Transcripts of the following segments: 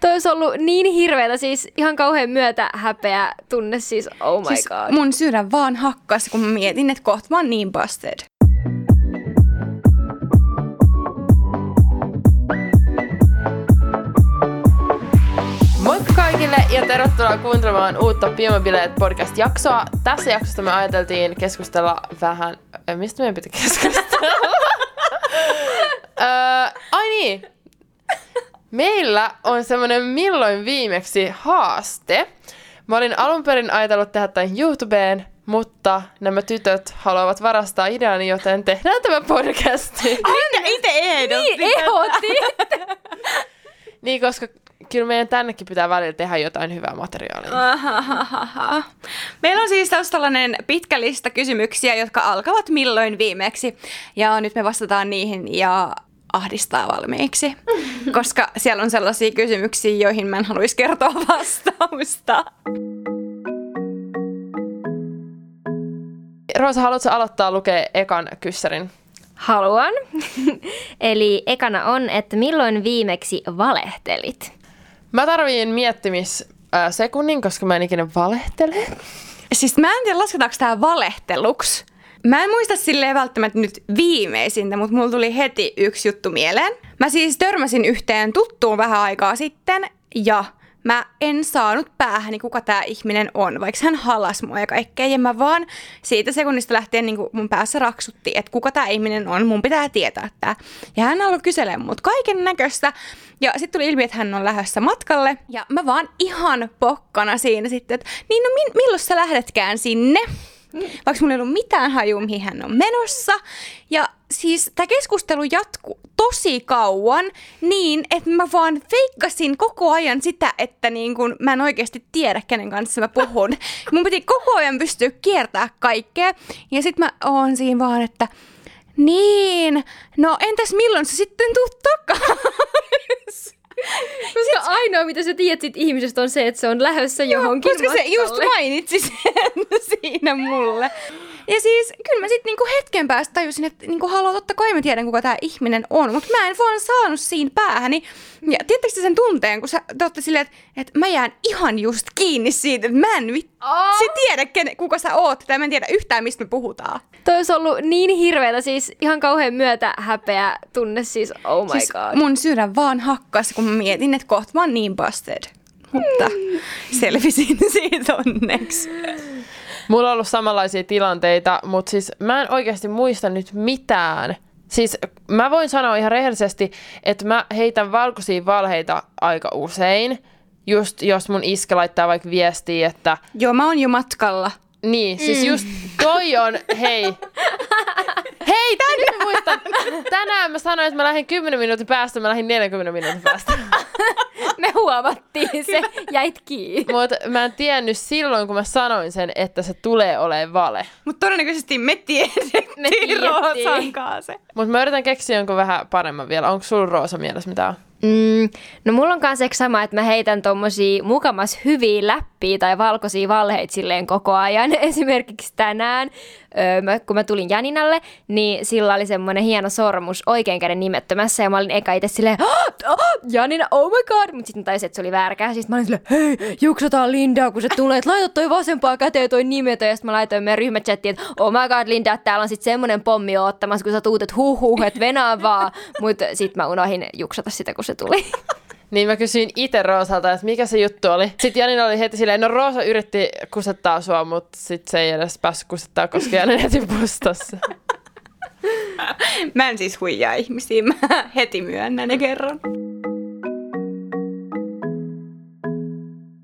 Toi olisi ollut niin hirveätä, siis ihan kauhean myötä häpeä tunne, siis oh my siis god. mun sydän vaan hakkas, kun mä mietin, että kohta mä oon niin busted. Moikka kaikille ja tervetuloa kuuntelemaan uutta Piemobileet podcast-jaksoa. Tässä jaksossa me ajateltiin keskustella vähän... Mistä meidän piti keskustella? öö, ai niin, Meillä on semmoinen milloin viimeksi haaste. Mä olin alun perin ajatellut tehdä tämän YouTubeen, mutta nämä tytöt haluavat varastaa ideani, joten tehdään tämä podcasti. Aina itse ehdotti. Niin, ehdotti. niin, koska kyllä meidän tännekin pitää välillä tehdä jotain hyvää materiaalia. Ahahaha. Meillä on siis tällainen pitkä lista kysymyksiä, jotka alkavat milloin viimeksi. Ja nyt me vastataan niihin ja ahdistaa valmiiksi, koska siellä on sellaisia kysymyksiä, joihin mä en haluaisi kertoa vastausta. Roosa, haluatko aloittaa lukea ekan kyssärin? Haluan. Eli ekana on, että milloin viimeksi valehtelit? Mä tarviin miettimis sekunnin, koska mä en ikinä valehtele. Siis mä en tiedä, lasketaanko tää valehteluksi. Mä en muista silleen välttämättä nyt viimeisintä, mutta mulla tuli heti yksi juttu mieleen. Mä siis törmäsin yhteen tuttuun vähän aikaa sitten ja mä en saanut päähäni, kuka tämä ihminen on, vaikka hän halas mua ja kaikkea. Ja mä vaan siitä sekunnista lähtien niin mun päässä raksutti, että kuka tämä ihminen on, mun pitää tietää tämä. Ja hän alkoi kyselemään mut kaiken näköistä. Ja sitten tuli ilmi, että hän on lähdössä matkalle. Ja mä vaan ihan pokkana siinä sitten, että niin no mi- milloin sä lähdetkään sinne? Vaikka mulla ei ollut mitään haju, mihin hän on menossa. Ja siis tämä keskustelu jatkuu tosi kauan niin, että mä vaan feikkasin koko ajan sitä, että niin kun mä en oikeasti tiedä, kenen kanssa mä puhun. Mun piti koko ajan pystyä kiertämään kaikkea. Ja sitten mä oon siinä vaan, että niin, no entäs milloin sä sitten tuut takaisin? Koska Sit... ainoa, mitä sä tiedät sit ihmisestä on se, että se on lähdössä johonkin Koska matkalle. se just mainitsi sen siinä mulle. Ja siis kyllä mä sitten niinku hetken päästä tajusin, että niinku haluan totta kai mä tiedän, kuka tämä ihminen on, mutta mä en vaan saanut siinä päähäni. Ja tiedättekö sen tunteen, kun sä te silleen, että, että mä jään ihan just kiinni siitä, että mä en vit- oh. tiedä, ken, kuka sä oot, tai mä en tiedä yhtään, mistä me puhutaan. Toi olisi ollut niin hirveätä, siis ihan kauhean myötä häpeä tunne, siis oh my siis god. mun sydän vaan hakkas, kun mä mietin, että kohta mä oon niin busted. Mutta selvisin siitä onneksi. Mulla on ollut samanlaisia tilanteita, mutta siis mä en oikeasti muista nyt mitään. Siis mä voin sanoa ihan rehellisesti, että mä heitän valkoisia valheita aika usein. Just jos mun iskä laittaa vaikka viestiä, että... Joo, mä oon jo matkalla. Niin, siis mm. just toi on, hei, Hei, tänään muistan. Tänään mä sanoin, että mä lähdin 10 minuutin päästä, mä lähdin 40 minuutin päästä. me huomattiin se, jäit kiinni. Mutta mä en tiennyt silloin, kun mä sanoin sen, että se tulee olemaan vale. Mutta todennäköisesti me tiedettiin, me tiedettiin. kanssa. Mutta mä yritän keksiä jonkun vähän paremman vielä. Onko sulla Roosa mielessä mitään? Mm, no mulla on kanssa sama, että mä heitän tommosia mukamas hyviä läppiä tai valkoisia valheita silleen koko ajan. Esimerkiksi tänään, öö, kun mä tulin Janinalle, niin sillä oli semmoinen hieno sormus oikein käden nimettömässä ja mä olin eka itse silleen, oh, oh, Janina, oh my god, mutta sitten taisin, että se oli väärä Sitten mä olin silleen, hei, juksataan Lindaa, kun se tulee, että laita toi vasempaa käteen toi nimetä. Ja sitten mä laitoin meidän ryhmächattiin, että oh my god, Linda, täällä on sitten semmoinen pommi ottamassa, kun sä tuut, että huh, huh että venaa vaan. Mutta sitten mä unohin juksata sitä, kun se tuli. Niin mä kysyin itse Roosalta, että mikä se juttu oli. Sitten Janina oli heti silleen, no Roosa yritti kusettaa sua, mutta sitten se ei edes päässyt kusettaa, koska Janina heti pustassa. Mä en siis huijaa ihmisiä, mä heti myönnän ja kerron.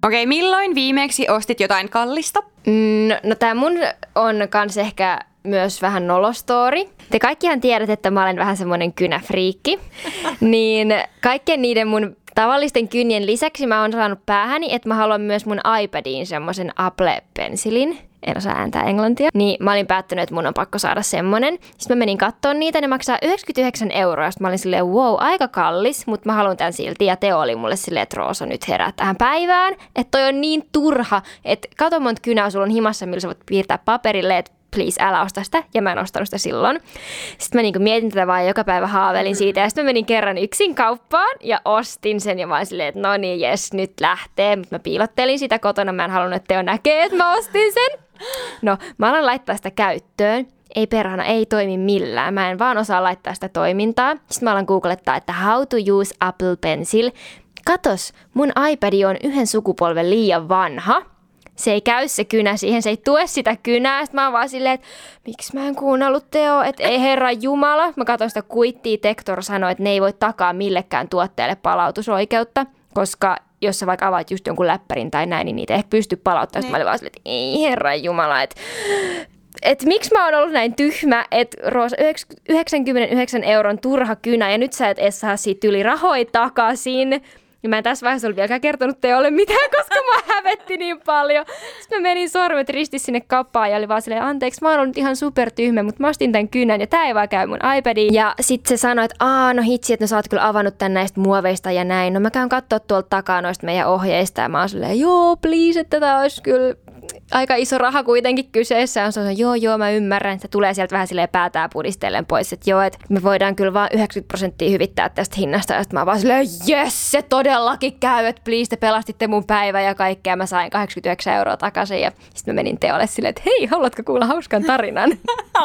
Okei, okay, milloin viimeksi ostit jotain kallista? Mm, no, no tää mun on kans ehkä myös vähän nolostori. Te kaikkihan tiedät, että mä olen vähän semmoinen kynäfriikki. niin kaikkien niiden mun tavallisten kynjen lisäksi mä oon saanut päähäni, että mä haluan myös mun iPadiin semmoisen Apple-pensilin en osaa ääntää englantia, niin mä olin päättänyt, että mun on pakko saada semmonen. Sitten mä menin kattoon niitä, ne maksaa 99 euroa. Sitten mä olin silleen, wow, aika kallis, mutta mä haluan tämän silti. Ja Teo oli mulle silleen, että Roosa nyt herää tähän päivään. Että toi on niin turha, että kato monta kynää sulla on himassa, millä sä voit piirtää paperille, että please älä osta sitä. Ja mä en ostanut sitä silloin. Sitten mä niinku mietin tätä vaan joka päivä haaveilin siitä. Ja sitten mä menin kerran yksin kauppaan ja ostin sen. Ja mä olin silleen, että no niin, jes, nyt lähtee. Mutta mä piilottelin sitä kotona. Mä en halunnut, että Teo näkee, että mä ostin sen. No, mä alan laittaa sitä käyttöön ei perhana, ei toimi millään. Mä en vaan osaa laittaa sitä toimintaa. Sitten mä alan googlettaa, että how to use Apple Pencil. Katos, mun iPad on yhden sukupolven liian vanha. Se ei käy se kynä siihen, se ei tue sitä kynää. Sitten mä oon vaan silleen, että miksi mä en kuunnellut Teo, että ei herra Jumala. Mä katsoin sitä kuittia, Tektor sanoi, että ne ei voi takaa millekään tuotteelle palautusoikeutta, koska jos sä vaikka avaat just jonkun läppärin tai näin, niin niitä ei pysty palauttamaan. Sitten mä olin vaan silleen, että ei herra Jumala, että et miksi mä oon ollut näin tyhmä, että Roosa, 99 euron turha kynä ja nyt sä et edes saa siitä yli rahoja takaisin. Ja mä en tässä vaiheessa ollut vieläkään kertonut teolle mitään, koska mä hävetti niin paljon. Sitten mä menin sormet risti sinne kappaan ja oli vaan silleen, anteeksi, mä oon ollut ihan super tyhmä, mutta mä ostin tämän kynän ja tää ei vaan käy mun iPadiin. Ja sitten se sanoi, että aa, no hitsi, että no sä oot kyllä avannut tän näistä muoveista ja näin. No mä käyn katsoa tuolta takaa noista meidän ohjeista ja mä oon silleen, joo, please, että tätä olisi kyllä aika iso raha kuitenkin kyseessä. On se on, joo, joo, mä ymmärrän. Se tulee sieltä vähän silleen päätään pudistellen pois, että joo, että me voidaan kyllä vain 90 prosenttia hyvittää tästä hinnasta. Ja sitten mä vaan silleen, yes, se todellakin käy, että please, te pelastitte mun päivä ja kaikkea. Mä sain 89 euroa takaisin ja sitten mä menin teolle silleen, että hei, haluatko kuulla hauskan tarinan?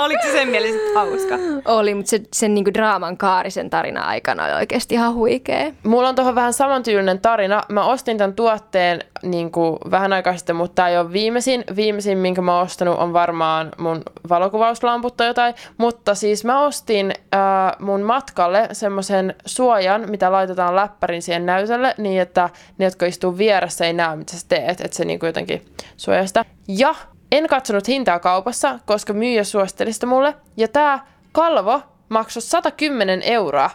Oliko se sen mielestä hauska? Oli, mutta se, sen niinku draaman kaari sen tarina aikana oli oikeasti ihan huikea. Mulla on tuohon vähän samantyylinen tarina. Mä ostin tämän tuotteen niin kuin vähän aikaa sitten, mutta tämä ei ole viimeisin. Viimeisin, minkä mä oon ostanut, on varmaan mun valokuvauslamput tai jotain. Mutta siis mä ostin äh, mun matkalle semmoisen suojan, mitä laitetaan läppärin siihen näytölle, niin että ne, jotka istuu vieressä, ei näe, mitä sä teet. Että se niin kuin jotenkin suojaa sitä. Ja en katsonut hintaa kaupassa, koska myyjä suositteli sitä mulle. Ja tää kalvo maksoi 110 euroa.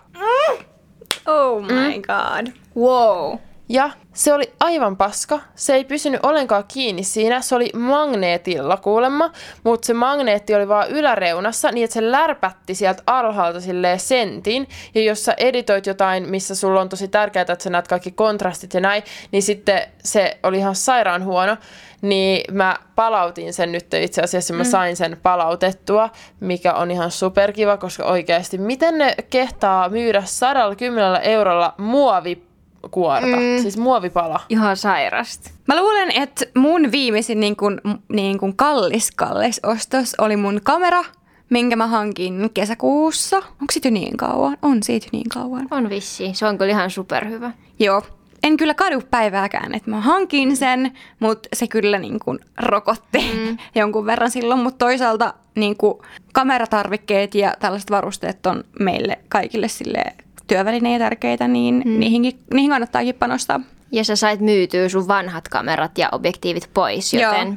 Oh my mm. god. Wow. Ja se oli aivan paska. Se ei pysynyt ollenkaan kiinni siinä. Se oli magneetilla kuulemma, mutta se magneetti oli vaan yläreunassa niin, että se lärpätti sieltä alhaalta silleen sentin. Ja jos sä editoit jotain, missä sulla on tosi tärkeää, että sä näet kaikki kontrastit ja näin, niin sitten se oli ihan sairaan huono. Niin mä palautin sen nyt itse asiassa, mä mm. sain sen palautettua, mikä on ihan superkiva, koska oikeasti miten ne kehtaa myydä 110 eurolla muovi kuorta, mm. siis muovipala. Ihan sairasta. Mä luulen, että mun viimeisin niin kun, niin kun kallis kallis ostos oli mun kamera, minkä mä hankin kesäkuussa. Onko siitä jo niin kauan? On siitä niin kauan. On vissi. Se on kyllä ihan superhyvä. Joo. En kyllä kadu päivääkään, että mä hankin sen, mutta se kyllä niin kuin rokotti mm. jonkun verran silloin. Mutta toisaalta niin kuin kameratarvikkeet ja tällaiset varusteet on meille kaikille sille työvälineitä tärkeitä, niin mm. niihin, niihin kannattaakin panostaa. Ja sä sait myytyä sun vanhat kamerat ja objektiivit pois, joten Joo.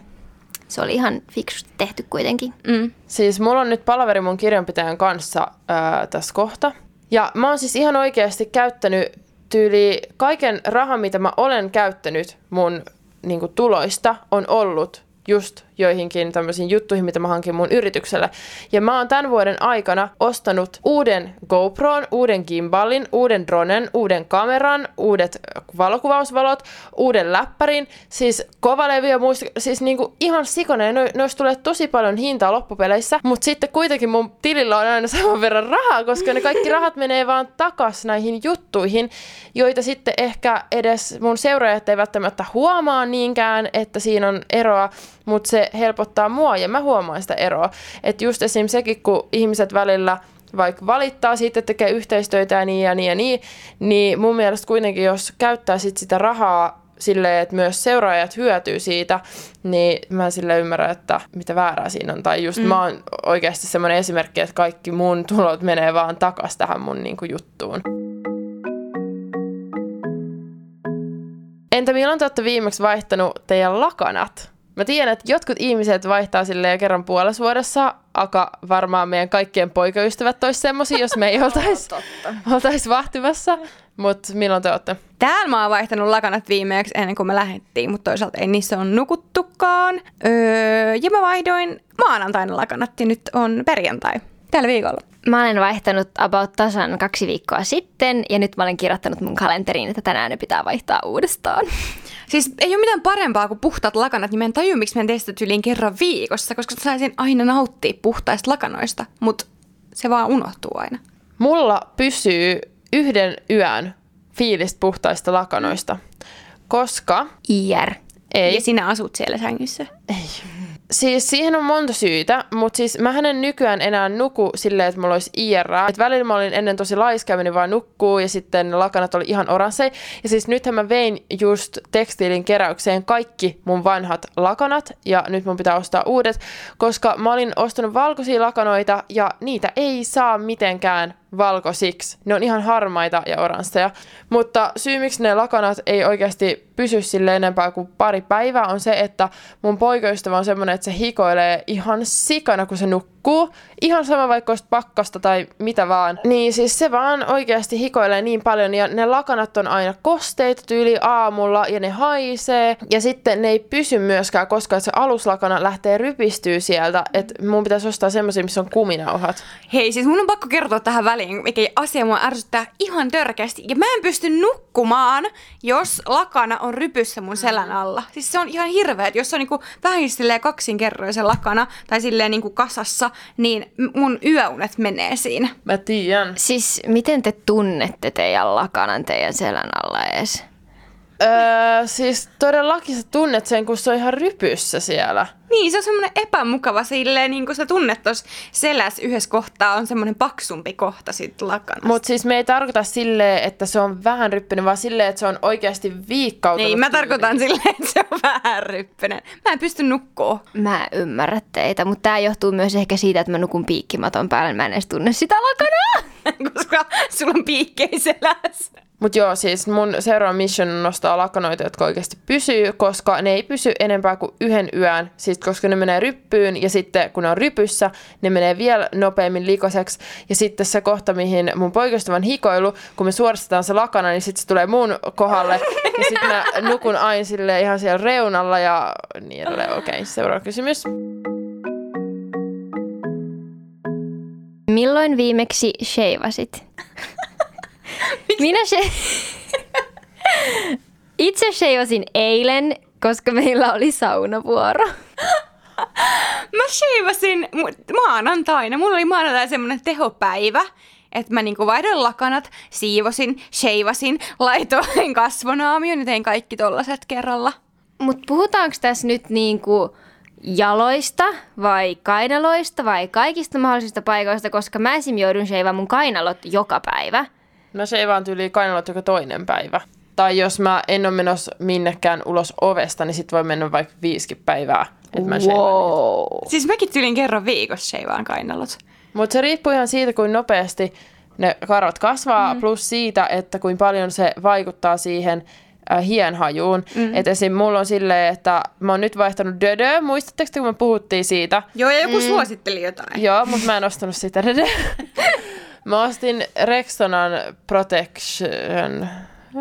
se oli ihan fiksusti tehty kuitenkin. Mm. Siis mulla on nyt palaveri mun kirjanpitäjän kanssa ää, tässä kohta. Ja mä oon siis ihan oikeasti käyttänyt tyyli kaiken rahan, mitä mä olen käyttänyt mun niin kuin, tuloista, on ollut just joihinkin tämmöisiin juttuihin, mitä mä hankin mun yritykselle. Ja mä oon tämän vuoden aikana ostanut uuden GoPron, uuden gimbalin, uuden dronen, uuden kameran, uudet valokuvausvalot, uuden läppärin, siis kovalevy ja muista, siis niinku ihan sikoneen, no, tulee tosi paljon hintaa loppupeleissä, mutta sitten kuitenkin mun tilillä on aina saman verran rahaa, koska ne kaikki rahat menee vaan takas näihin juttuihin, joita sitten ehkä edes mun seuraajat ei välttämättä huomaa niinkään, että siinä on eroa, mutta se helpottaa mua ja mä huomaan sitä eroa. Että just esim. sekin, kun ihmiset välillä vaikka valittaa siitä, että tekee yhteistyötä ja niin ja niin ja niin, niin mun mielestä kuitenkin, jos käyttää sit sitä rahaa silleen, että myös seuraajat hyötyy siitä, niin mä sille ymmärrän, että mitä väärää siinä on. Tai just mm. mä oon oikeasti semmoinen esimerkki, että kaikki mun tulot menee vaan takas tähän mun niinku juttuun. Entä milloin te olette viimeksi vaihtanut teidän lakanat? Mä tiedän, että jotkut ihmiset vaihtaa sille kerran puolessa vuodessa, aka varmaan meidän kaikkien poikaystävät olisi semmosia, jos me ei oltaisi oltais vahtimassa. Mutta milloin te olette? Täällä mä oon vaihtanut lakanat viimeksi ennen kuin me lähdettiin, mutta toisaalta ei niissä on nukuttukaan. Öö, ja mä vaihdoin maanantaina lakanat ja nyt on perjantai. Tällä viikolla? Mä olen vaihtanut about tasan kaksi viikkoa sitten ja nyt mä olen kirjoittanut mun kalenteriin, että tänään ne pitää vaihtaa uudestaan. Siis ei ole mitään parempaa kuin puhtaat lakanat, niin mä en taju, miksi mä en tee sitä tyyliin kerran viikossa, koska saisin aina nauttia puhtaista lakanoista, mutta se vaan unohtuu aina. Mulla pysyy yhden yön fiilistä puhtaista lakanoista, koska IR. ei. Ja sinä asut siellä sängyssä. Siis siihen on monta syytä, mutta siis mä en nykyään enää nuku silleen, että mulla olisi IR. Et välillä mä olin ennen tosi laiska ja menin vaan nukkuu ja sitten lakanat oli ihan oransseja. Ja siis nythän mä vein just tekstiilin keräykseen kaikki mun vanhat lakanat ja nyt mun pitää ostaa uudet, koska mä olin ostanut valkoisia lakanoita ja niitä ei saa mitenkään valkoisiksi. Ne on ihan harmaita ja oransseja. Mutta syy, miksi ne lakanat ei oikeasti pysy sille enempää kuin pari päivää, on se, että mun poikaystävä on semmoinen, että se hikoilee ihan sikana, kun se nukkuu. Ihan sama vaikka olisi pakkasta tai mitä vaan. Niin siis se vaan oikeasti hikoilee niin paljon ja ne lakanat on aina kosteita tyyli aamulla ja ne haisee. Ja sitten ne ei pysy myöskään, koska se aluslakana lähtee rypistyy sieltä. Että mun pitäisi ostaa semmoisia, missä on kuminauhat. Hei, siis mun on pakko kertoa tähän väliin, mikä asia mua ärsyttää ihan törkeästi. Ja mä en pysty nukkumaan, jos lakana on rypyssä mun selän alla. Siis se on ihan hirveä, että jos se on niinku vähän silleen kaksinkerroisen lakana tai silleen niinku kasassa, niin mun yöunet menee siinä. Mä tiedän. Siis miten te tunnette teidän lakanan teidän selän alla ees? Öö, siis todellakin sä tunnet sen, kun se on ihan rypyssä siellä. Niin, se on semmoinen epämukava silleen, niin kuin sä tunnet tuossa selässä yhdessä kohtaa on semmoinen paksumpi kohta sit lakanasta. Mutta siis me ei tarkoita silleen, että se on vähän ryppynyt, vaan silleen, että se on oikeasti viikkautunut. Niin, mä tarkoitan silleen, että se on vähän ryppynen. Mä en pysty nukkuu. Mä ymmärrän teitä, mutta tämä johtuu myös ehkä siitä, että mä nukun piikkimaton päälle. Mä en edes tunne sitä lakanaa. koska sulla on piikkei selässä. Mut joo, siis mun seuraava mission on nostaa lakanoita, jotka oikeasti pysyy, koska ne ei pysy enempää kuin yhden yön, siis koska ne menee ryppyyn ja sitten kun ne on rypyssä, ne menee vielä nopeammin likoseksi. Ja sitten se kohta, mihin mun poikaystävän hikoilu, kun me suoristetaan se lakana, niin sitten se tulee mun kohdalle. Ja sitten mä nukun aina silleen ihan siellä reunalla ja niin edelleen. Okei, okay, seuraava kysymys. Milloin viimeksi sheivasit? Minä she... Itse sheivasin eilen, koska meillä oli saunavuoro. Mä sheivasin maanantaina. Mulla oli maanantaina semmonen tehopäivä, että mä niinku vaihdoin lakanat, siivosin, sheivasin, laitoin kasvonaamion ja tein kaikki tollaset kerralla. Mutta puhutaanko tässä nyt niinku jaloista vai kainaloista vai kaikista mahdollisista paikoista, koska mä esim. joudun sheivaamaan mun kainalot joka päivä. Mä seivaan tyyliin kainalot joka toinen päivä. Tai jos mä en ole menossa minnekään ulos ovesta, niin sit voi mennä vaikka viisikin päivää, että mä seivaan wow. Siis mäkin tyylin kerran viikossa sheivaan kainalot. Mutta se riippuu ihan siitä, kuinka nopeasti ne karvat kasvaa, mm. plus siitä, että kuinka paljon se vaikuttaa siihen äh, hienhajuun. Mm. Että esim. mulla on silleen, että mä oon nyt vaihtanut dödö. Muistatteko te, kun me puhuttiin siitä? Joo, ja joku mm. suositteli jotain. Joo, mutta mä en ostanut sitä dödö. mä ostin Rexonan Protection.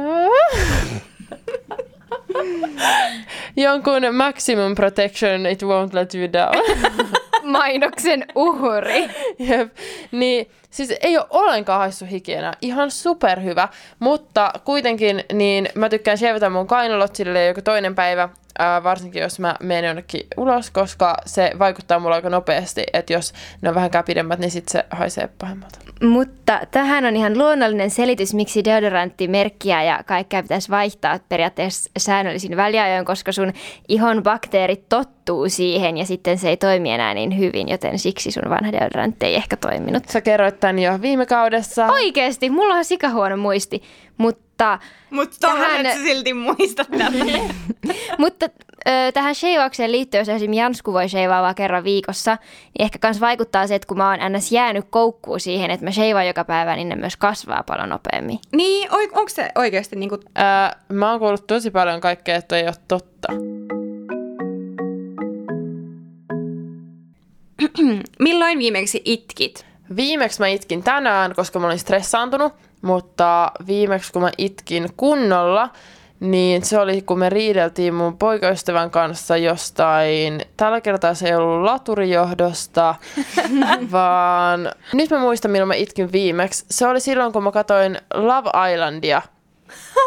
Jonkun Maximum Protection, it won't let you down. Mainoksen uhri. Jep. Niin, siis ei ole ollenkaan haissu higiena. Ihan superhyvä. Mutta kuitenkin, niin mä tykkään shevata mun kainalot silleen joku toinen päivä. Ää, varsinkin jos mä menen jonnekin ulos, koska se vaikuttaa mulla aika nopeasti, että jos ne on vähän pidemmät, niin sit se haisee pahemmalta. Mutta tähän on ihan luonnollinen selitys, miksi deodoranttimerkkiä ja kaikkea pitäisi vaihtaa periaatteessa säännöllisin väliajoin, koska sun ihon bakteerit tottuu siihen ja sitten se ei toimi enää niin hyvin, joten siksi sun vanha deodorantti ei ehkä toiminut. Sä kerroit tän jo viime kaudessa. Oikeesti, mulla on sikahuono muisti, mutta Mutta Tähän- silti muista tätä. Mutta ö, tähän sheivaukseen liittyen, jos esimerkiksi Jansku voi sheivaa vaan kerran viikossa, niin ehkä kans vaikuttaa se, että kun mä oon ns. jäänyt koukkuun siihen, että mä sheivaan joka päivä, niin ne myös kasvaa paljon nopeammin. niin, oi, onko se oikeasti niinku... Ää, mä oon kuullut tosi paljon kaikkea, että ei ole totta. Milloin viimeksi itkit? Viimeksi mä itkin tänään, koska mä olin stressaantunut, mutta viimeksi kun mä itkin kunnolla, niin se oli, kun me riideltiin mun poikaystävän kanssa jostain, tällä kertaa se ei ollut laturijohdosta, vaan nyt mä muistan, milloin mä itkin viimeksi. Se oli silloin, kun mä katsoin Love Islandia.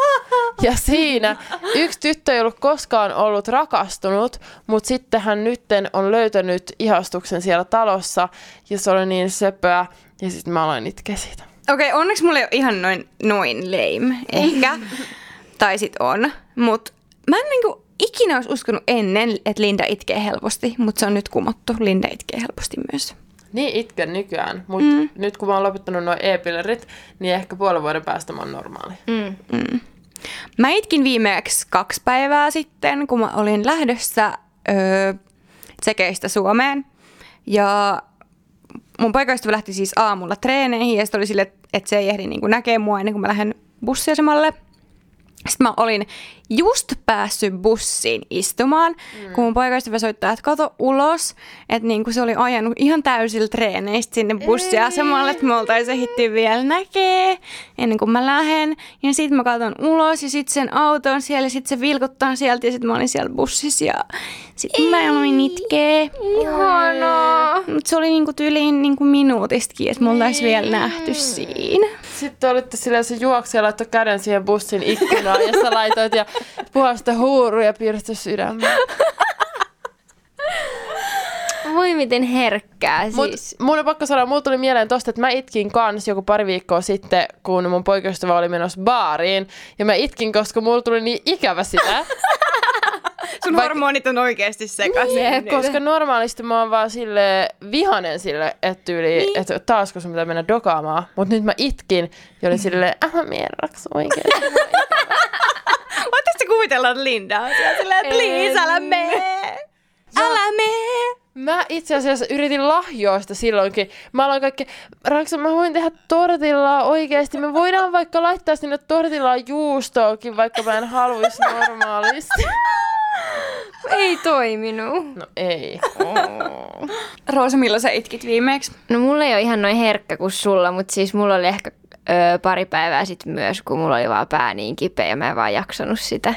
Ja siinä yksi tyttö ei ollut koskaan ollut rakastunut, mutta sitten hän nytten on löytänyt ihastuksen siellä talossa ja se oli niin söpöä ja sitten mä aloin itkeä siitä. Okei, okay, onneksi mulla ei ole ihan noin, noin lame, ehkä. tai sit on. Mut mä en niinku ikinä olisi uskonut ennen, että Linda itkee helposti, mutta se on nyt kumottu. Linda itkee helposti myös. Niin itken nykyään, mutta mm. nyt kun mä oon lopettanut nuo e-pillerit, niin ehkä puolen vuoden päästä mä oon normaali. Mm. Mm. Mä itkin viimeksi kaksi päivää sitten, kun mä olin lähdössä öö, tsekeistä Suomeen. Ja mun poikaystävä lähti siis aamulla treeneihin ja sitten oli sille, että se ei ehdi niin näkee mua ennen kuin mä lähden bussiasemalle. Sitten mä olin just päässyt bussiin istumaan, mm. kun mun poikaystävä soittaa, että kato ulos, että niin kuin se oli ajanut ihan täysillä treeneistä sinne bussiasemalle, että me oltaisiin ehditty vielä näkee ennen kuin mä lähden. Ja sitten mä katson ulos ja sitten sen auto on siellä ja sitten se vilkuttaa sieltä ja sitten mä olin siellä bussissa ja sitten mä aloin itkee. Ihanaa. Mutta se oli niinku tyyliin niinku minuutistakin, että me oltaisiin vielä nähty siinä. Sitten olitte silleen, se juoksi ja laittoi käden siihen bussin ikkunaan ja sä laitoit ja puhasta huuruja ja piirsi sydämään. Voi miten herkkää Mut siis. mun on pakko sanoa, mulla tuli mieleen tosta, että mä itkin kans joku pari viikkoa sitten, kun mun poikaystävä oli menossa baariin. Ja mä itkin, koska mulla tuli niin ikävä sitä. Sun Vaik- hormonit on oikeasti sekaisin. Jep, nyt. koska normaalisti mä oon vaan sille vihanen sille, että tyyli, niin. että taas kun sun pitää mennä dokaamaan. Mut nyt mä itkin ja olin silleen, äh mierraks oikeesti. Voitteko te kuvitella, että Linda on siellä silleen, please, älä mee. Älä mee. Mä itse asiassa yritin lahjoa sitä silloinkin. Mä aloin kaikki, Raksa, mä voin tehdä tortillaa oikeesti. Me voidaan vaikka laittaa sinne tortillaan juustoakin, vaikka mä en haluaisi normaalisti. Ei toiminut. No ei. Oh. Roosa, milloin sä itkit viimeksi? No mulla ei ole ihan noin herkkä kuin sulla, mutta siis mulla oli ehkä ö, pari päivää sitten myös, kun mulla oli vaan pää niin kipeä ja mä en vaan jaksanut sitä.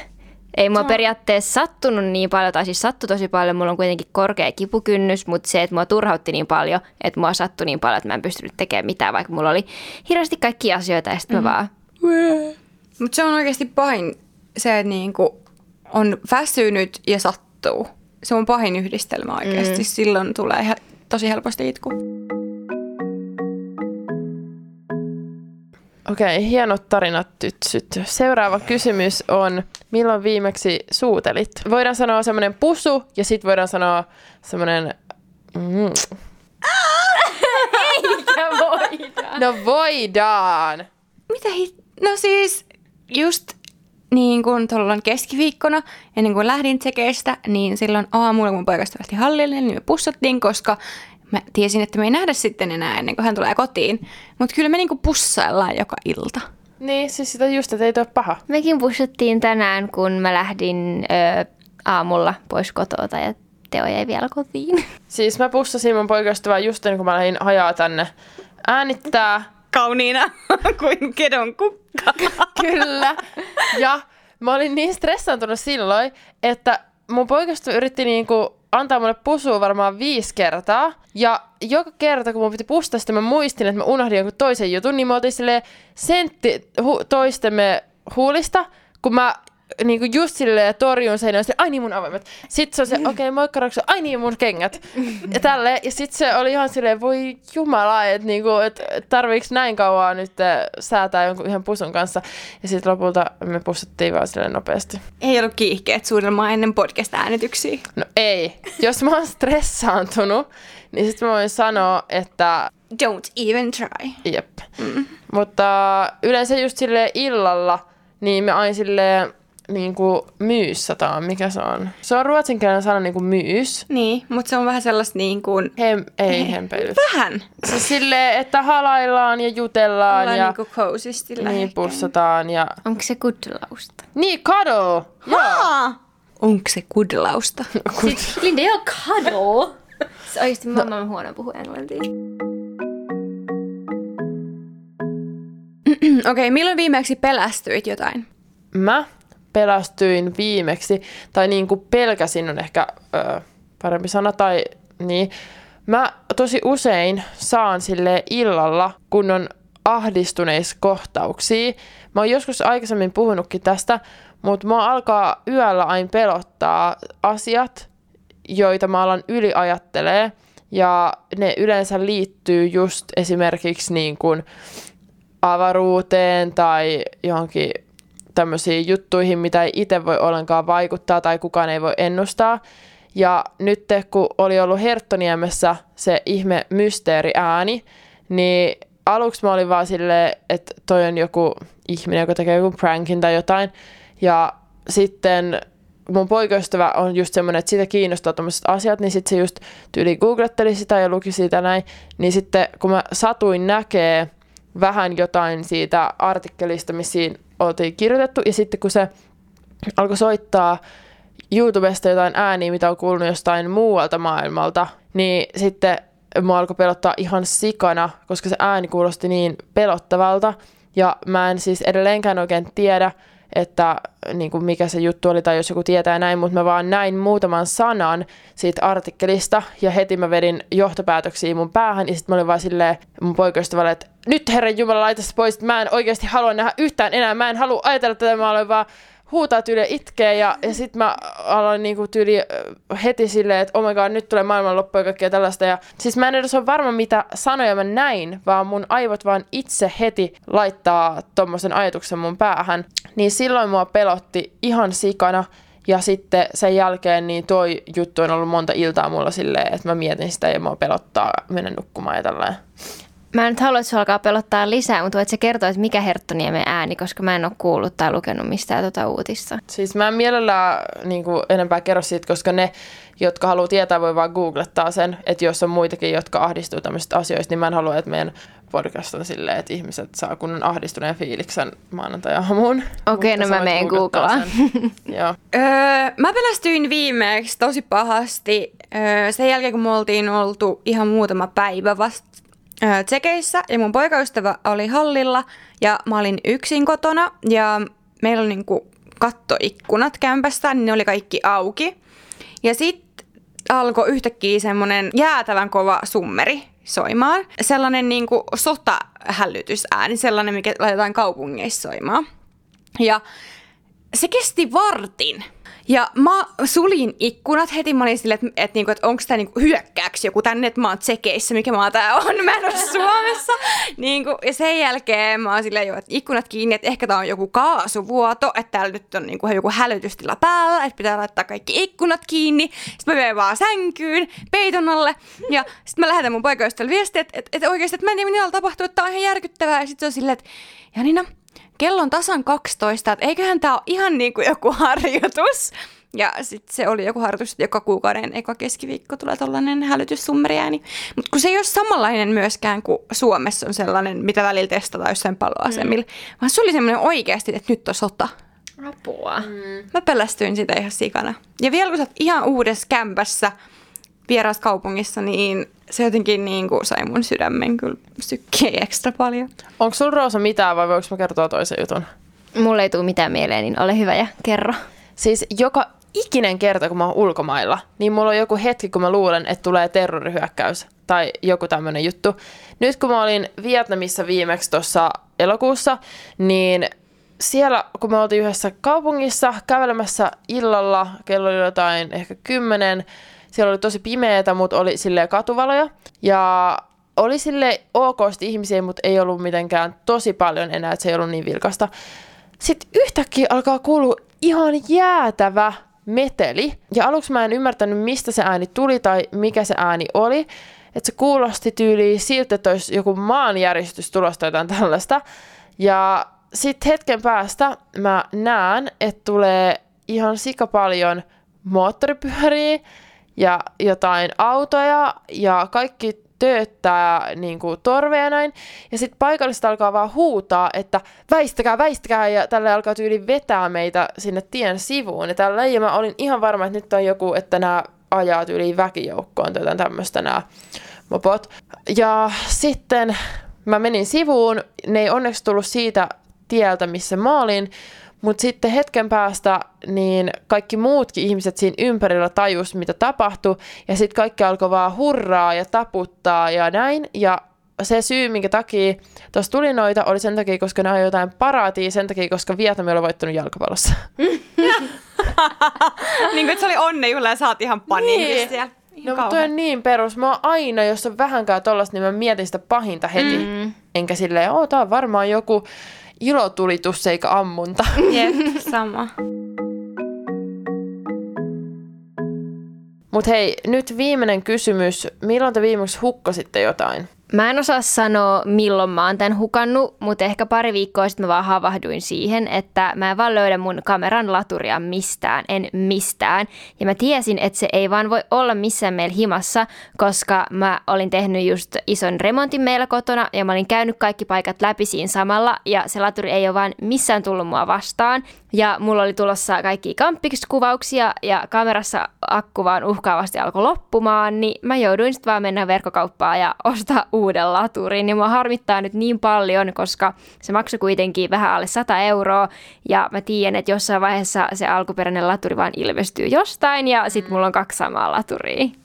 Ei mua periaatteessa sattunut niin paljon, tai siis sattui tosi paljon, mulla on kuitenkin korkea kipukynnys, mutta se, että mua turhautti niin paljon, että mua sattui niin paljon, että mä en pystynyt tekemään mitään, vaikka mulla oli hirveästi kaikkia asioita ja sitten mm. mä vaan, Mutta se on oikeasti pahin se, että niinku on väsynyt ja sattuu. Se on pahin yhdistelmä oikeasti. Mm. Silloin tulee tosi helposti itku. Okei, okay, hienot tarinat tytsyt. Seuraava kysymys on, milloin viimeksi suutelit? Voidaan sanoa semmoinen pusu ja sitten voidaan sanoa semmoinen... Mm. eikä voida. No voidaan! Mitä hit... No siis just niin kuin tuolloin keskiviikkona, ennen kuin lähdin tsekeistä, niin silloin aamulla mun poikasta lähti hallille, niin me pussattiin, koska mä tiesin, että me ei nähdä sitten enää ennen kuin hän tulee kotiin. Mutta kyllä me niinku pussaillaan joka ilta. Niin, siis sitä just, että ei toi paha. Mekin pussattiin tänään, kun mä lähdin ö, aamulla pois kotoa ja Teo jäi vielä kotiin. Siis mä pussasin mun poikaystävää just ennen kuin mä lähdin hajaa tänne äänittää. Kauniina kuin kedon kukka. Kyllä. Ja mä olin niin stressaantunut silloin, että mun poikaystävä yritti niinku antaa mulle pusua varmaan viisi kertaa. Ja joka kerta, kun mun piti pustaa sitä, mä muistin, että mä unohdin jonkun toisen jutun, niin otin silleen sentti hu- toistemme huulista, kun mä niinku just silleen torjun sen, ja ai niin mun avaimet. Sitten se on se, okei, okay, moikka Raksu, ai niin mun kengät. Ja tälleen, ja sitten se oli ihan silleen, voi jumala, että niinku, et tarviiks näin kauan nyt äh, säätää jonkun yhden pusun kanssa. Ja sitten lopulta me pussattiin vaan silleen nopeasti. Ei ollut kiihkeet suunnilmaa ennen podcast-äänityksiä. No ei. Jos mä oon stressaantunut, niin sitten mä voin sanoa, että Don't even try. jep. Mm. Mutta yleensä just sille illalla, niin me aina silleen niin kuin myyssataan, mikä se on? Se on ruotsinkielinen sana niin kuin myys. Niin, mutta se on vähän sellaista niin kuin... Hem, ei hempeily. Vähän. Siis silleen, että halaillaan ja jutellaan Ollaan ja niin kuin niin lähekkäin. pussataan ja... Onko se kudlausta? Niin, kado! Joo. Aa! Onko se kudlausta? Siis Linda ei ole cuddle. Se oikeasti mamma on huono puhua englantia. Okei, okay, milloin viimeksi pelästyit jotain? Mä pelästyin viimeksi, tai niin kuin pelkäsin on ehkä ö, parempi sana, tai niin. Mä tosi usein saan sille illalla, kun on ahdistuneissa. Mä oon joskus aikaisemmin puhunutkin tästä, mutta mua alkaa yöllä aina pelottaa asiat, joita mä alan yliajattelee. Ja ne yleensä liittyy just esimerkiksi niin kuin avaruuteen tai johonkin tämmöisiin juttuihin, mitä ei itse voi ollenkaan vaikuttaa tai kukaan ei voi ennustaa. Ja nyt kun oli ollut Herttoniemessä se ihme mysteeriääni, niin aluksi mä olin vaan silleen, että toi on joku ihminen, joka tekee joku prankin tai jotain. Ja sitten mun poikaystävä on just semmoinen, että siitä kiinnostaa tämmöiset asiat, niin sitten se just tyyli googletteli sitä ja luki siitä näin. Niin sitten kun mä satuin näkee vähän jotain siitä artikkelista, missä siinä oltiin kirjoitettu, ja sitten kun se alkoi soittaa YouTubesta jotain ääniä, mitä on kuulunut jostain muualta maailmalta, niin sitten mua alkoi pelottaa ihan sikana, koska se ääni kuulosti niin pelottavalta. Ja mä en siis edelleenkään oikein tiedä, että niin kuin mikä se juttu oli tai jos joku tietää näin, mutta mä vaan näin muutaman sanan siitä artikkelista ja heti mä vedin johtopäätöksiä mun päähän ja sitten mä olin vaan silleen mun poikaystävälle, että nyt herran Jumala laita pois, että mä en oikeasti halua nähdä yhtään enää, mä en halua ajatella tätä, mä olen vaan huutaa tyyli itkeä ja, ja sitten mä aloin niinku tyyli heti silleen, että oh my god, nyt tulee maailmanloppu ja kaikkea tällaista. Ja siis mä en edes ole varma, mitä sanoja mä näin, vaan mun aivot vaan itse heti laittaa tommosen ajatuksen mun päähän. Niin silloin mua pelotti ihan sikana. Ja sitten sen jälkeen niin toi juttu on ollut monta iltaa mulla silleen, että mä mietin sitä ja mua pelottaa mennä nukkumaan ja tällainen. Mä en nyt halua, että se alkaa pelottaa lisää, mutta voit sä kertoa, että mikä Herttoniemen ääni, koska mä en ole kuullut tai lukenut mistään tuota uutista. Siis mä en mielellään niin kuin, enempää kerro siitä, koska ne, jotka haluaa tietää, voi vaan googlettaa sen, että jos on muitakin, jotka ahdistuu tämmöisistä asioista, niin mä en halua, että meidän podcast on silleen, että ihmiset saa kunnon ahdistuneen fiiliksen maanantai-aamuun. Okei, okay, no mä menen googlaan. Joo. Öö, mä pelästyin viimeksi tosi pahasti öö, sen jälkeen, kun me oltiin oltu ihan muutama päivä vasta tsekeissä ja mun poikaystävä oli hallilla ja mä olin yksin kotona ja meillä oli niinku kattoikkunat kämpästä, niin ne oli kaikki auki. Ja sitten alkoi yhtäkkiä semmoinen jäätävän kova summeri soimaan. Sellainen niinku sotahälytysääni, sellainen, mikä laitetaan kaupungeissa soimaan. Ja se kesti vartin. Ja mä sulin ikkunat heti, mä olin silleen, että, että, niinku, että onko tämä niinku hyökkääksi joku tänne, että mä oon tsekeissä, mikä maa tää on, mä en ole Suomessa. niinku, ja sen jälkeen mä oon silleen jo, että ikkunat kiinni, että ehkä tää on joku kaasuvuoto, että täällä nyt on niinku joku hälytystila päällä, että pitää laittaa kaikki ikkunat kiinni. Sitten mä menen vaan sänkyyn, peiton alle, ja sitten mä lähetän mun poikaystävälle viestiä, että, että, että oikeasti, että mä en tiedä, mitä tapahtuu, että tää on ihan järkyttävää. Ja sitten se on silleen, että Janina, kello on tasan 12, että eiköhän tämä ole ihan niin kuin joku harjoitus. Ja sitten se oli joku harjoitus, että joka kuukauden eka keskiviikko tulee tällainen hälytyssummeriääni. Mutta kun se ei ole samanlainen myöskään kuin Suomessa on sellainen, mitä välillä testataan jossain paloasemilla. Mm. Vaan se oli semmoinen oikeasti, että nyt on sota. Apua. Mm. Mä pelästyin sitä ihan sikana. Ja vielä kun sä oot ihan uudessa kämpässä, vieraassa kaupungissa, niin se jotenkin niin kuin sai mun sydämen kyllä sykkiä ekstra paljon. Onko sulla Roosa mitään vai voiko mä kertoa toisen jutun? Mulle ei tule mitään mieleen, niin ole hyvä ja kerro. Siis joka ikinen kerta, kun mä oon ulkomailla, niin mulla on joku hetki, kun mä luulen, että tulee terrorihyökkäys tai joku tämmöinen juttu. Nyt kun mä olin Vietnamissa viimeksi tuossa elokuussa, niin siellä, kun me oltiin yhdessä kaupungissa kävelemässä illalla, kello oli jotain ehkä kymmenen, siellä oli tosi pimeätä, mutta oli sille katuvaloja. Ja oli sille okosti ihmisiä, mutta ei ollut mitenkään tosi paljon enää, että se ei ollut niin vilkasta. Sitten yhtäkkiä alkaa kuulua ihan jäätävä meteli. Ja aluksi mä en ymmärtänyt, mistä se ääni tuli tai mikä se ääni oli. Että se kuulosti tyyliin siltä, että olisi joku maanjäristys tulosta jotain tällaista. Ja sitten hetken päästä mä näen, että tulee ihan sika paljon moottoripyöriä ja jotain autoja ja kaikki tööttää niin kuin torveja näin. Ja sitten paikallista alkaa vaan huutaa, että väistäkää, väistäkää ja tälle alkaa tyyli vetää meitä sinne tien sivuun. Ja tällä ja mä olin ihan varma, että nyt on joku, että nämä ajaa tyyliin väkijoukkoon tai jotain tämmöistä nämä mopot. Ja sitten mä menin sivuun, ne ei onneksi tullut siitä tieltä, missä mä olin, Mutta sitten hetken päästä niin kaikki muutkin ihmiset siinä ympärillä tajus, mitä tapahtui. Ja sitten kaikki alkoi vaan hurraa ja taputtaa ja näin. Ja se syy, minkä takia tuossa tuli noita, oli sen takia, koska ne ajoi jotain paraatia, sen takia, koska Vietnami oli voittanut jalkapallossa. niin kuin, se oli onnejuhla ja saat ihan paniikissa Niin. No, mutta toi on niin perus. Mä oon aina, jos on vähänkään tollasta, niin mä mietin sitä pahinta heti. Mm. Enkä silleen, oo, tää on varmaan joku ilotulitus eikä ammunta. Jep, sama. Mutta hei, nyt viimeinen kysymys. Milloin te viimeksi hukkasitte jotain? Mä en osaa sanoa, milloin mä oon tämän hukannut, mutta ehkä pari viikkoa sitten mä vaan havahduin siihen, että mä en vaan löydä mun kameran laturia mistään, en mistään. Ja mä tiesin, että se ei vaan voi olla missään meillä himassa, koska mä olin tehnyt just ison remontin meillä kotona ja mä olin käynyt kaikki paikat läpi siinä samalla ja se laturi ei ole vaan missään tullut mua vastaan. Ja mulla oli tulossa kaikki kamppikskuvauksia ja kamerassa akku vaan uhkaavasti alkoi loppumaan, niin mä jouduin sitten vaan mennä verkkokauppaan ja ostaa uuden laturin. Ja mua harmittaa nyt niin paljon, koska se maksoi kuitenkin vähän alle 100 euroa ja mä tiedän, että jossain vaiheessa se alkuperäinen laturi vaan ilmestyy jostain ja sitten mulla on kaksi samaa laturia.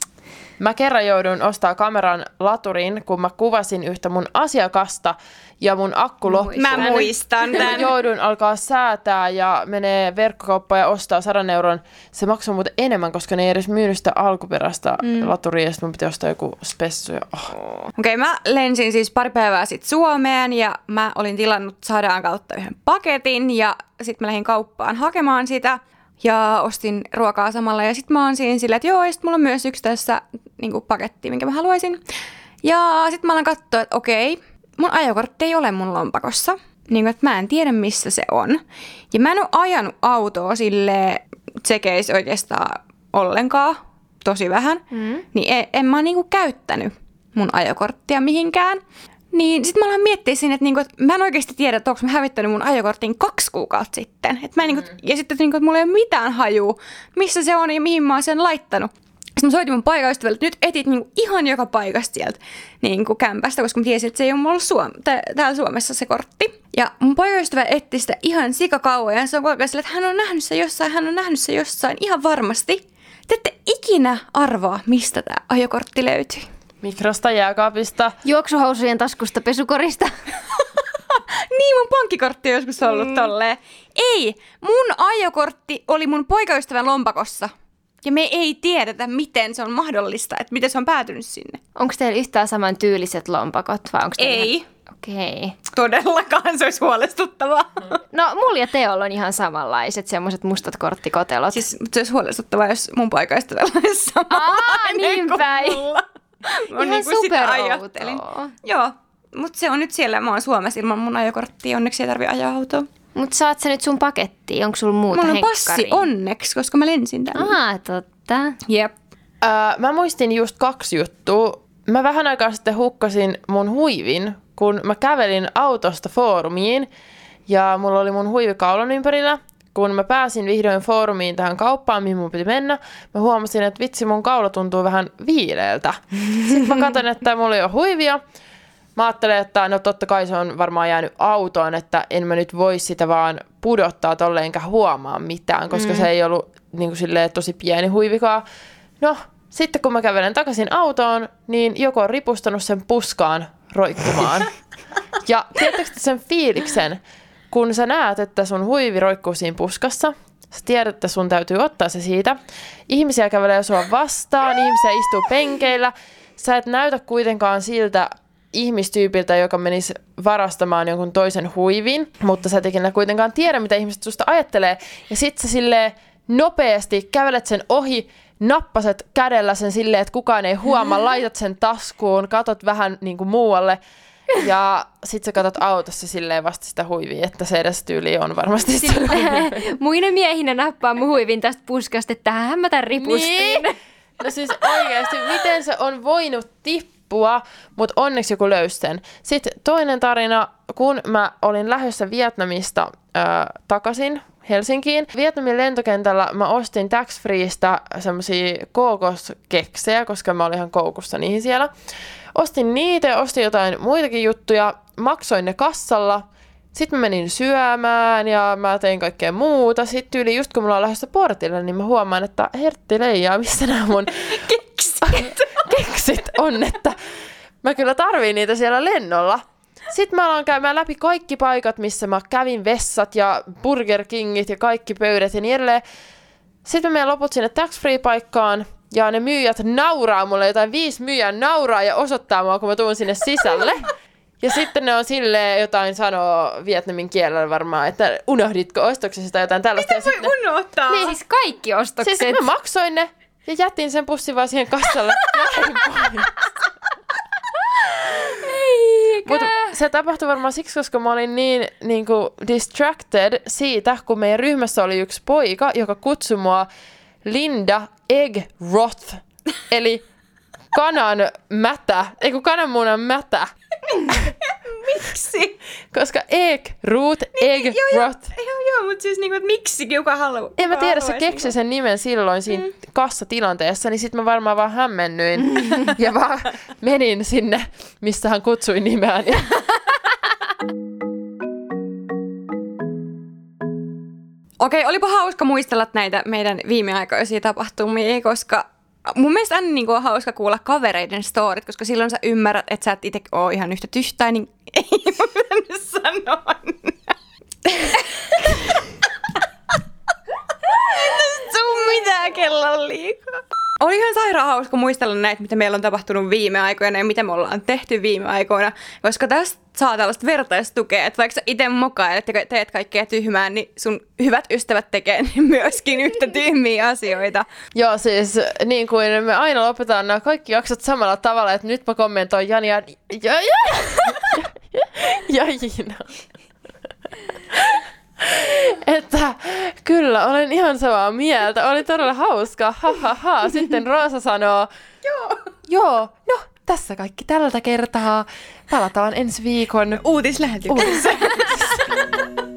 Mä kerran jouduin ostaa kameran laturin, kun mä kuvasin yhtä mun asiakasta ja mun akku loppui. Mä muistan Mä tämän. jouduin alkaa säätää ja menee verkkokauppaan ja ostaa 100 euron. Se maksoi muuten enemmän, koska ne ei edes myynyt sitä alkuperäistä mm. laturia ja sitten mun piti ostaa joku spessu. Ja, oh. Okei, okay, mä lensin siis pari päivää sitten Suomeen ja mä olin tilannut Sadaan kautta yhden paketin ja sitten mä lähdin kauppaan hakemaan sitä ja ostin ruokaa samalla ja sitten mä oon siinä silleen, että joo, ja sit mulla on myös yksi tässä niin paketti, minkä mä haluaisin. Ja sitten mä alan katsoa, että okei, mun ajokortti ei ole mun lompakossa. Niin kuin, että mä en tiedä, missä se on. Ja mä en ole ajanut autoa sille tsekeis oikeastaan ollenkaan, tosi vähän. Mm. Niin en, en mä oon niinku käyttänyt mun ajokorttia mihinkään. Niin sit mä alan miettiä siinä, että, niinku, että mä en oikeasti tiedä, että onko mä hävittänyt mun ajokortin kaksi kuukautta sitten. Et mä en, niinku, ja sitten, että, niinku, että mulla ei ole mitään hajua, missä se on ja mihin mä oon sen laittanut. Sitten mä soitin mun paikaystävälle, että nyt etit niinku ihan joka paikasta sieltä niinku kämpästä, koska mä tiesin, että se ei ole mulla Suom- tä- täällä Suomessa se kortti. Ja mun poikaystävä etti sitä ihan sikakauan ja se on koko että hän on nähnyt se jossain, hän on nähnyt se jossain ihan varmasti. Te ette ikinä arvaa, mistä tämä ajokortti löytyy. Mikrosta, jääkaapista. Juoksuhousujen taskusta pesukorista. Niin, mun pankkikortti on joskus ollut mm. tolleen. Ei, mun ajokortti oli mun poikaystävän lompakossa. Ja me ei tiedetä, miten se on mahdollista, että miten se on päätynyt sinne. Onko teillä yhtään saman tyyliset lompakot vai onko Ei. Ihan... Okei. Okay. Todellakaan se olisi huolestuttavaa. No, mulla ja Teolla on ihan samanlaiset semmoiset mustat korttikotelot. Siis se olisi huolestuttavaa, jos mun poikaystävällä olisi Aa, samanlainen niin kuin päin. mulla. Ihan niinku sitä ajattelin. Joo, mutta se on nyt siellä. Mä oon Suomessa ilman mun ajokorttia. Onneksi ei tarvi ajaa autoa. Mutta saat sä nyt sun pakettiin? Onko sulla muuta Mulla on passi onneksi, koska mä lensin tänne. Ah, totta. Jep. Öö, mä muistin just kaksi juttua. Mä vähän aikaa sitten hukkasin mun huivin, kun mä kävelin autosta foorumiin ja mulla oli mun huivi kaulon ympärillä. Kun mä pääsin vihdoin foorumiin tähän kauppaan, mihin mun piti mennä, mä huomasin, että vitsi, mun kaula tuntuu vähän viileältä. Sitten mä katson, että mulla ei ole huivia. Mä ajattelen, että no totta kai se on varmaan jäänyt autoon, että en mä nyt voi sitä vaan pudottaa tolleen enkä huomaa mitään, koska mm. se ei ollut niin kuin silleen, tosi pieni huivikaa. No, sitten kun mä kävelen takaisin autoon, niin joku on ripustanut sen puskaan roikkumaan. ja tiedättekö te sen fiiliksen, kun sä näet, että sun huivi roikkuu siinä puskassa, sä tiedät, että sun täytyy ottaa se siitä. Ihmisiä kävelee sua vastaan, ihmisiä istuu penkeillä. Sä et näytä kuitenkaan siltä ihmistyypiltä, joka menisi varastamaan jonkun toisen huivin, mutta sä et ikinä kuitenkaan tiedä, mitä ihmiset susta ajattelee. Ja sit sä silleen nopeasti kävelet sen ohi, nappaset kädellä sen silleen, että kukaan ei huomaa, laitat sen taskuun, katot vähän niin kuin muualle. Ja sit sä katot autossa silleen vasta sitä huivia, että se edes tyyli on varmasti se Muina miehinä nappaa mun huivin tästä puskasta, että tähän mä tän ripustin. Niin. No siis oikeasti, miten se on voinut tippua, mutta onneksi joku löysi sen. Sitten toinen tarina, kun mä olin lähdössä Vietnamista äh, takaisin Helsinkiin. Vietnamin lentokentällä mä ostin tax freeista semmosia kookoskeksejä, koska mä olin ihan koukussa niihin siellä. Ostin niitä ja ostin jotain muitakin juttuja, maksoin ne kassalla. Sitten mä menin syömään ja mä tein kaikkea muuta. Sitten yli just kun mulla on lähdössä portille, niin mä huomaan, että hertti leijaa, missä nämä mun Keksit. keksit on, että mä kyllä tarviin niitä siellä lennolla. Sitten mä alan käymään läpi kaikki paikat, missä mä kävin vessat ja Burger Kingit ja kaikki pöydät ja niin edelleen. Sitten mä menen loput sinne tax-free-paikkaan ja ne myyjät nauraa mulle, jotain viisi myyjää nauraa ja osoittaa mua, kun mä tuun sinne sisälle. Ja sitten ne on silleen jotain sanoo vietnamin kielellä varmaan, että unohditko ostoksesi tai jotain tällaista. ja Voi sitten ne- unohtaa. Niin, siis kaikki ostokset. Siis mä maksoin ne ja jätin sen pussin vaan siihen kassalle. Mutta se tapahtui varmaan siksi, koska mä olin niin, niin kuin distracted siitä, kun meidän ryhmässä oli yksi poika, joka kutsui mua Linda Egg Roth, eli kanan mätä, ei kun kananmunan mätä, Miksi? koska egg root, egg Joo, joo, roth. joo, joo, mutta siis niinku, että miksi kuka haluaa? En mä tiedä, se keksi sen nimen silloin siinä mm. kassatilanteessa, niin sitten mä varmaan vaan hämmennyin ja vaan menin sinne, missä hän kutsui nimeään. Okei, olipa hauska muistella näitä meidän viimeaikaisia tapahtumia, koska mun mielestä aina niin on hauska kuulla kavereiden storit, koska silloin sä ymmärrät, että sä et itse ole ihan yhtä tyhtäinen. Ei mun pitänyt sanoa. Tuu mitään kello on liikaa. Oli ihan sairaan hauska muistella näitä, mitä meillä on tapahtunut viime aikoina ja mitä me ollaan tehty viime aikoina, koska tästä saa tällaista vertaistukea, että vaikka sä itse mokailet ja teet kaikkea tyhmää, niin sun hyvät ystävät tekee niin myöskin yhtä tyhmiä asioita. Joo, siis niin kuin me aina lopetaan nämä kaikki jaksot samalla tavalla, että nyt mä kommentoin Jania ja, ja, ja, ja Jiina. Että kyllä, olen ihan samaa mieltä. Oli todella hauska. Ha, ha, ha. Sitten Roosa sanoo, Joo. joo, no tässä kaikki tältä kertaa. Palataan ensi viikon uutislähetyksessä. Uutis-